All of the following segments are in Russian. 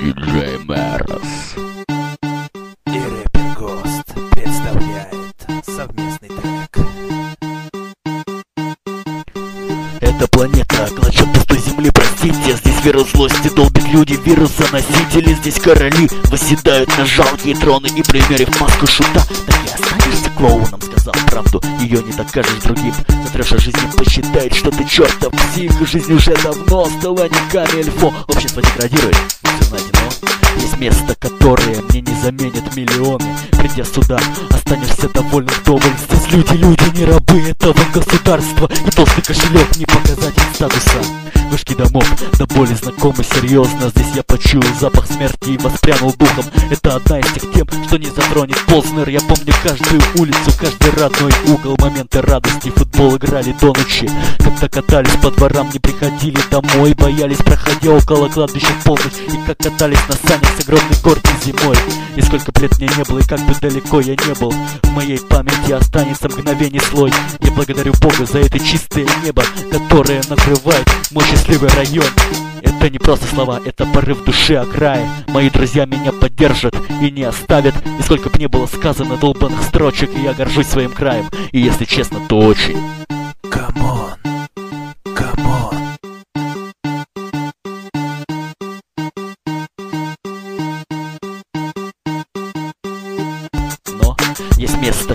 Диджей Мэрос. И рэпер Гост представляет совместный трек. Эта планета клочок пустой земли, простите Вирус злости долбит люди, вируса-носители Здесь короли восседают на жалкие троны И примерив маску шута. Так и останешься клоуном, сказал правду. Ее не докажешь другим. Затрешь о жизни посчитает, что ты чертов псих. Жизнь уже давно стала не камельфо. Общество деградирует, все знаете, но Есть место, которое мне не заменят миллионы. Придя сюда, останешься довольным вдоволь. Здесь люди, люди, не рабы этого государства. И толстый кошелек не показатель статуса Вышки домов. До боли знакомы серьезно. Здесь я почуял запах смерти и воспрянул духом. Это одна из тех тем, что не затронет Познер. Я помню каждую улицу, каждый родной угол Моменты радости, футбол играли до ночи. Когда катались по дворам, не приходили домой. Боялись, проходя около кладбища полночь И как катались на санях с огромной горки зимой И сколько б лет мне не было, и как бы далеко я не был В моей памяти останется мгновение слой. Я благодарю Бога за это чистое небо Которое накрывает мой счастливый район. Это не просто слова, это порыв души о крае. Мои друзья меня поддержат и не оставят. И сколько бы не было сказано долбанных строчек я горжусь своим краем. И если честно, то очень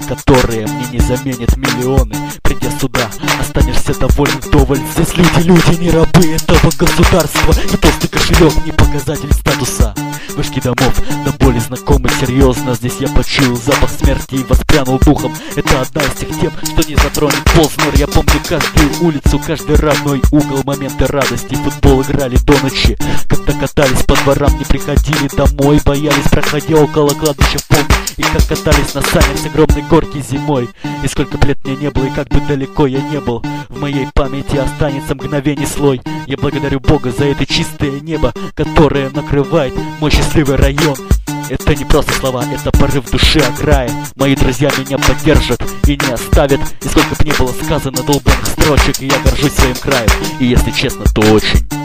которое мне не заменит миллионы. Придя сюда, останешься доволен вдоволь. Здесь люди, люди, не рабы этого государства. И толстый кошелек не показатель статуса. Вышки домов до боли знакомы серьезно. Здесь я почуял запах смерти и воспрянул духом. Это одна из тех тем, что не затронет Познер. Я помню каждую улицу, каждый родной угол Моменты радости, футбол играли до ночи. Когда катались по дворам, не приходили домой. Боялись, проходя около кладбища полночь и как катались на санях с огромной горки зимой. И сколько б лет мне не было, и как бы далеко я не был. В моей памяти останется мгновение слой. Я благодарю Бога за это чистое небо Которое накрывает мой счастливый район. Это не просто слова, это порыв души о крае Мои друзья меня поддержат и не оставят. И сколько бы не было сказано долбанных строчек я горжусь своим краем. И если честно, то очень